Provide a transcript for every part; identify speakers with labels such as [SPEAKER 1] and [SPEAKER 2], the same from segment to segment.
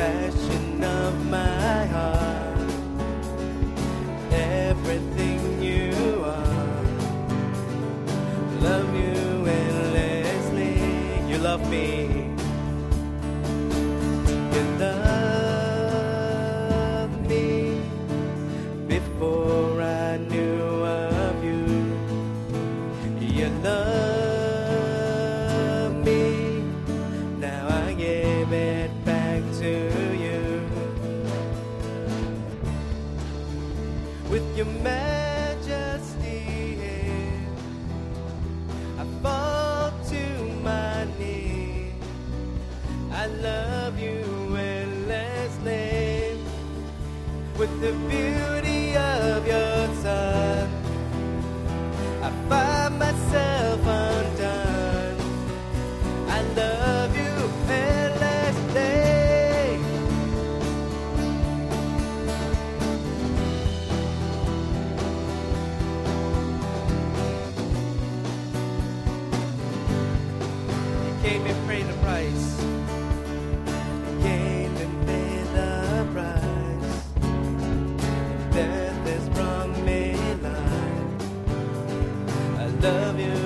[SPEAKER 1] passion of my heart. Everything you are. Love you endlessly. You love me. I fall to my knees. I love you endlessly with the beauty. love you.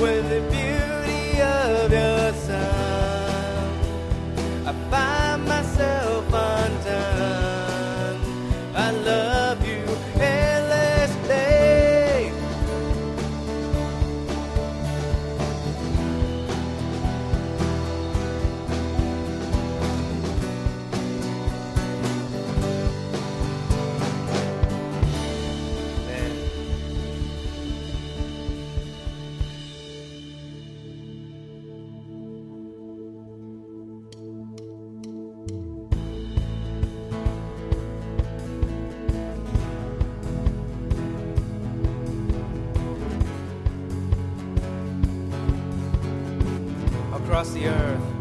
[SPEAKER 1] with the beauty. across the earth.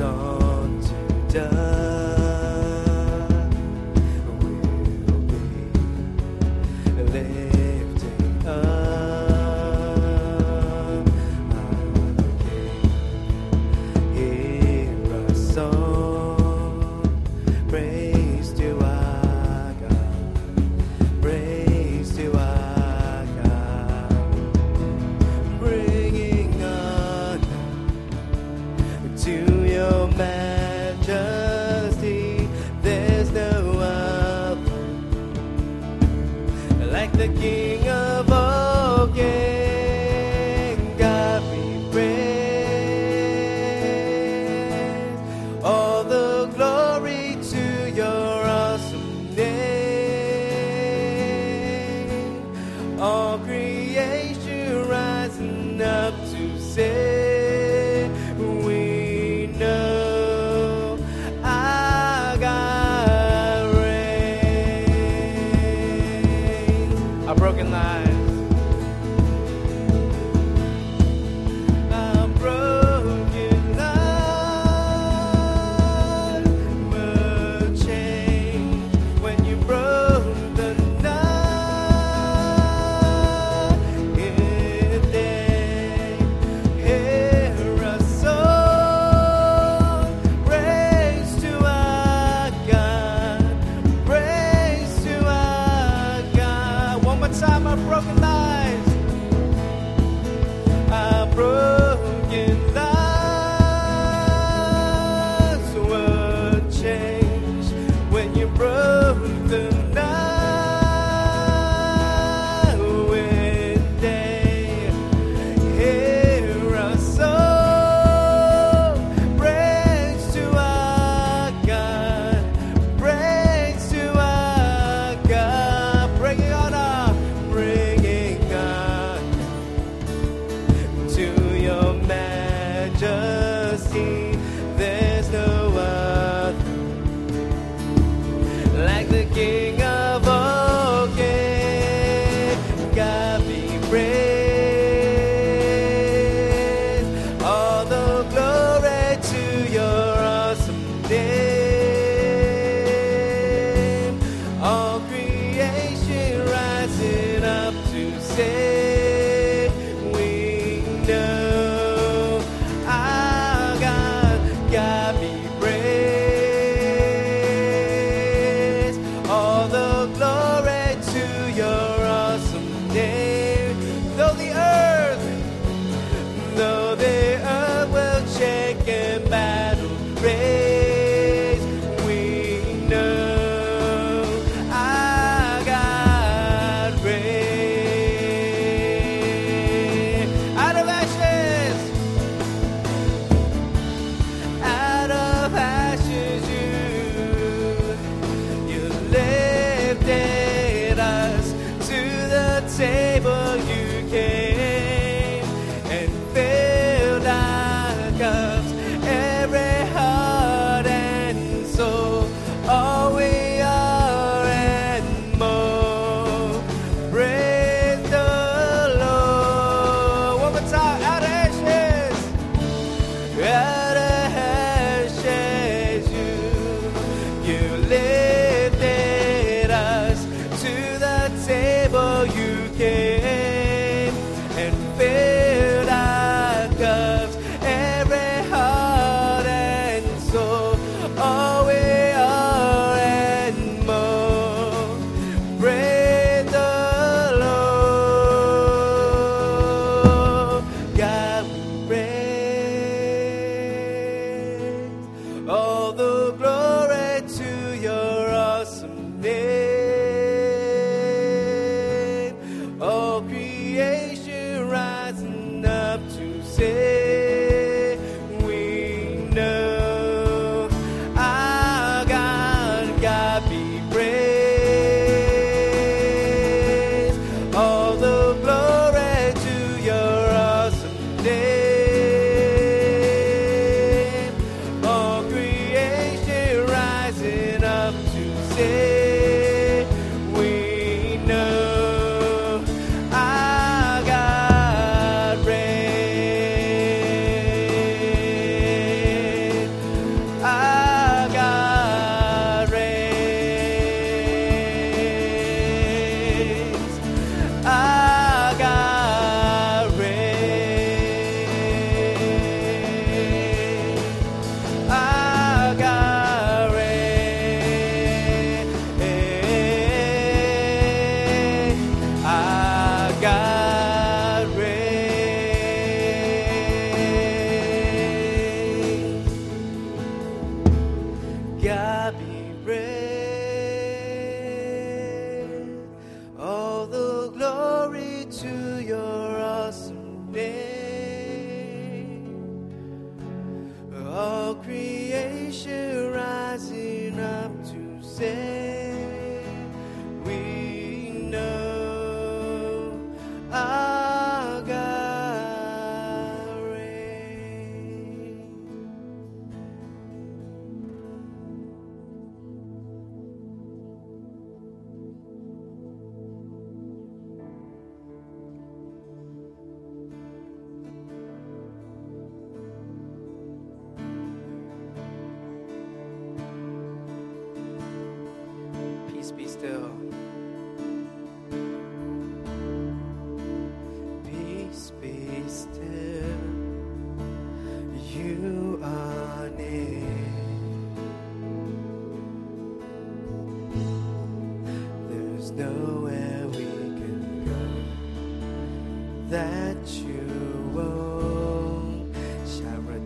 [SPEAKER 1] dark.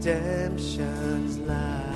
[SPEAKER 1] Redemption's light.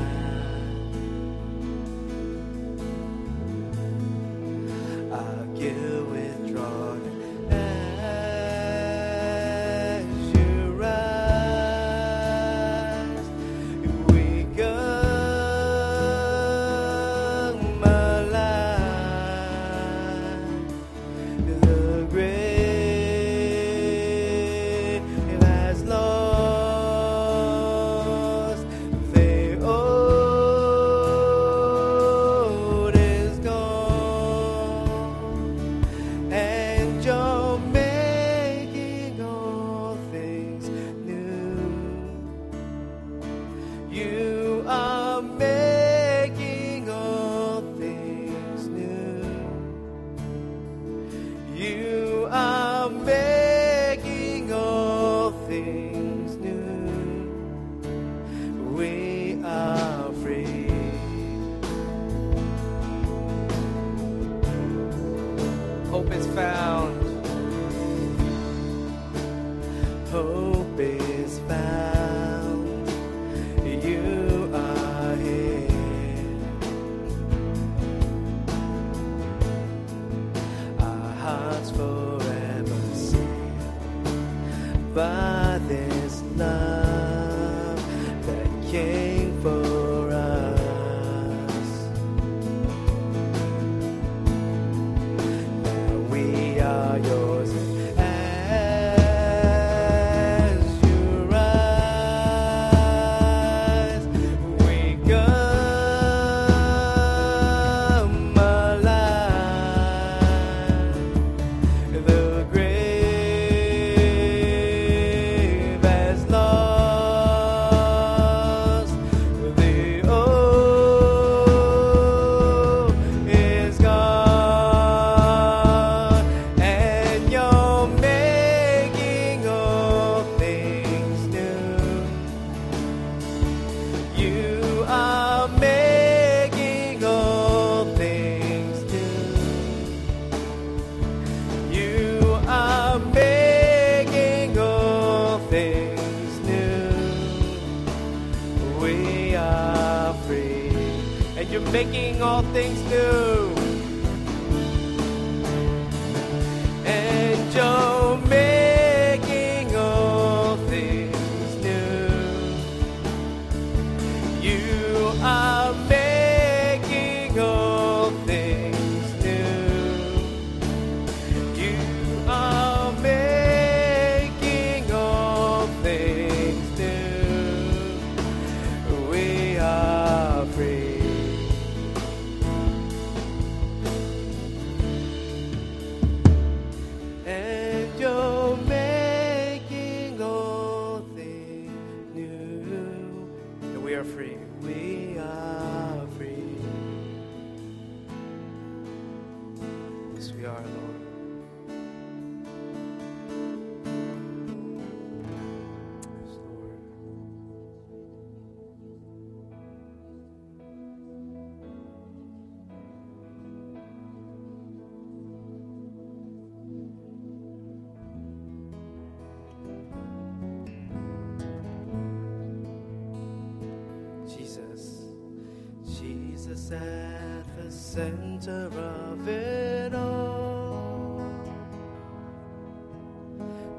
[SPEAKER 1] God's forever sea. By center of it all.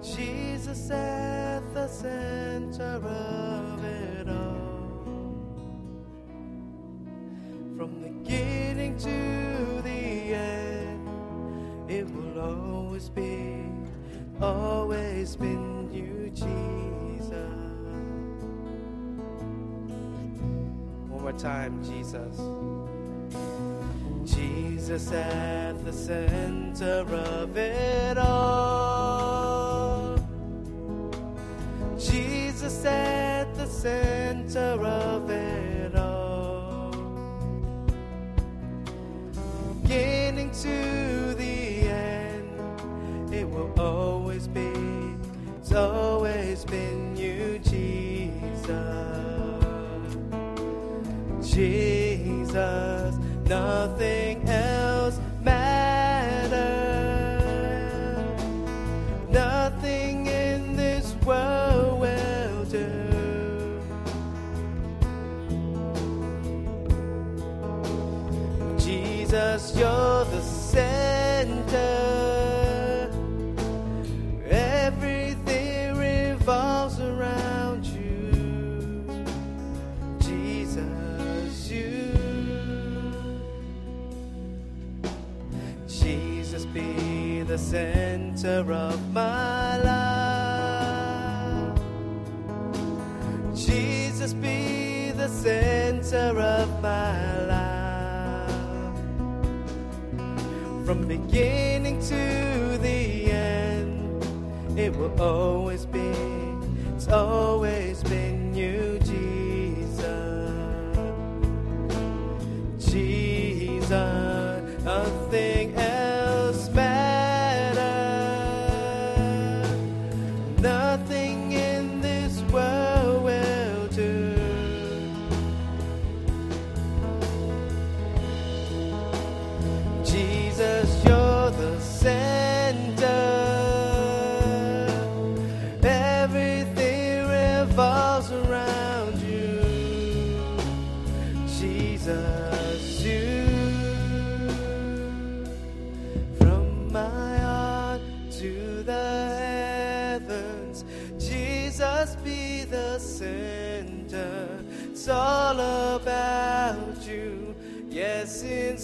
[SPEAKER 1] Jesus at the center of it all. From the beginning to the end, it will always be, always been you, Jesus. One more time, Jesus. Jesus at the center of it all. Jesus at the center of it all. Beginning to the end, it will always be, it's always been you, Jesus. Jesus, nothing center of my life. Jesus, be the center of my life. From beginning to the end, it will always be, it's always been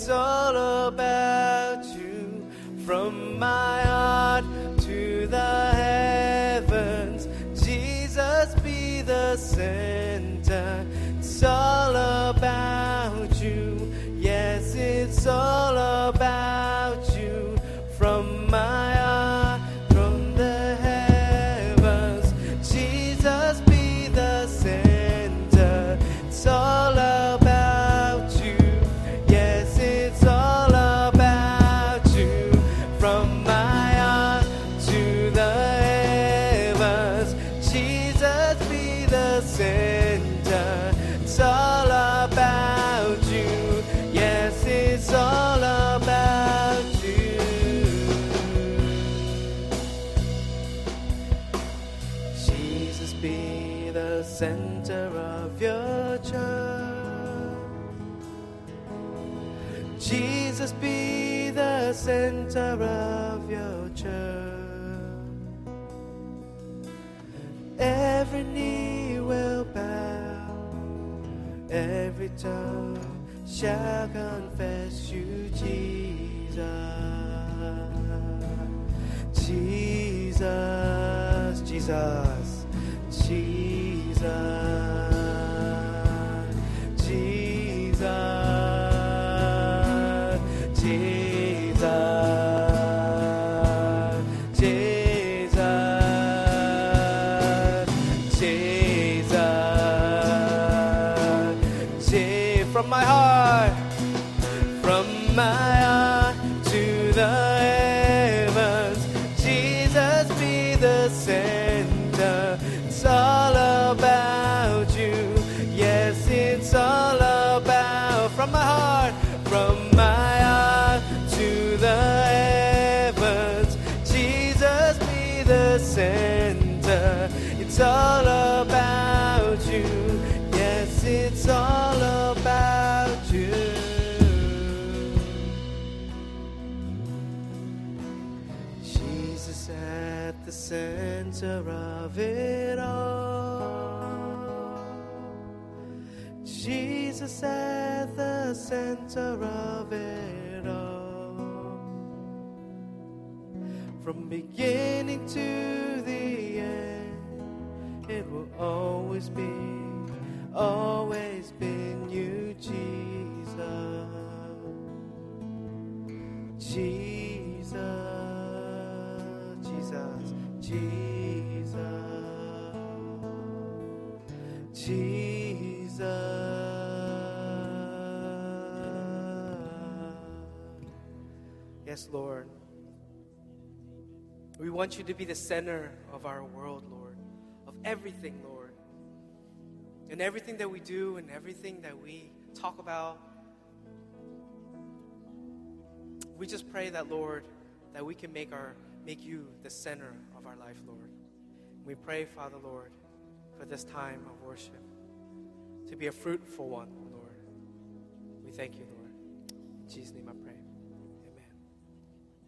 [SPEAKER 1] it's all about you. From my heart to the heavens, Jesus be the center. It's all about you. Yes, it's all the center of your church. Jesus, be the center of your church. Every knee will bow, every tongue shall confess you, Jesus. Jesus, Jesus. Jesus, Jesus, the center of it all. Jesus at the center of it all. From beginning to the end, it will always be, always been you, Jesus. Jesus. Yes, Lord. We want you to be the center of our world, Lord, of everything, Lord. And everything that we do and everything that we talk about, we just pray that, Lord, that we can make our make you the center of our life, Lord. We pray, Father, Lord, for this time of worship to be a fruitful one, Lord. We thank you, Lord. In Jesus' name I pray.